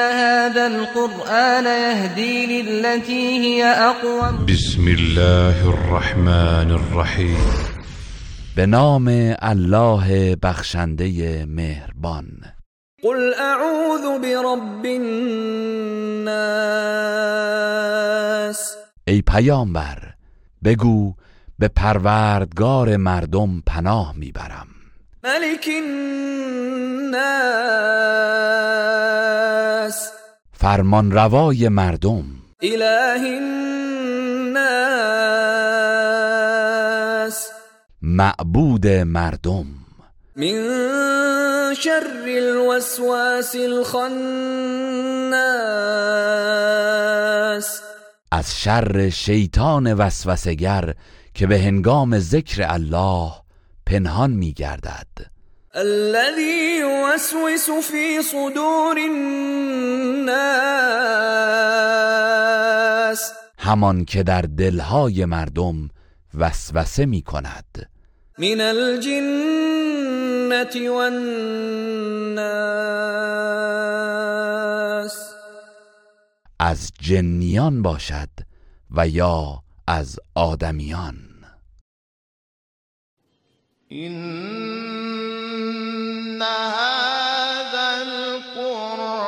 هذا القرآن يهدي للتي هي أقوم. بسم الله الرحمن الرحیم. به نام الله بخشنده مهربان. قل أعوذ برب الناس. ای پیامبر بگو به پروردگار مردم پناه می‌برم. ملك الناس. فرمان روای مردم. إله الناس. معبود مردم. من شر الوسواس الخناس. از شر شیطان وسوسگر که به هنگام ذکر الله پنهان میگردد. الذي يوسوس في صدور همان که در دلهای مردم وسوسه می کند. من الجنة والناس. از جنیان باشد و یا از آدمیان. إن هذا القرآن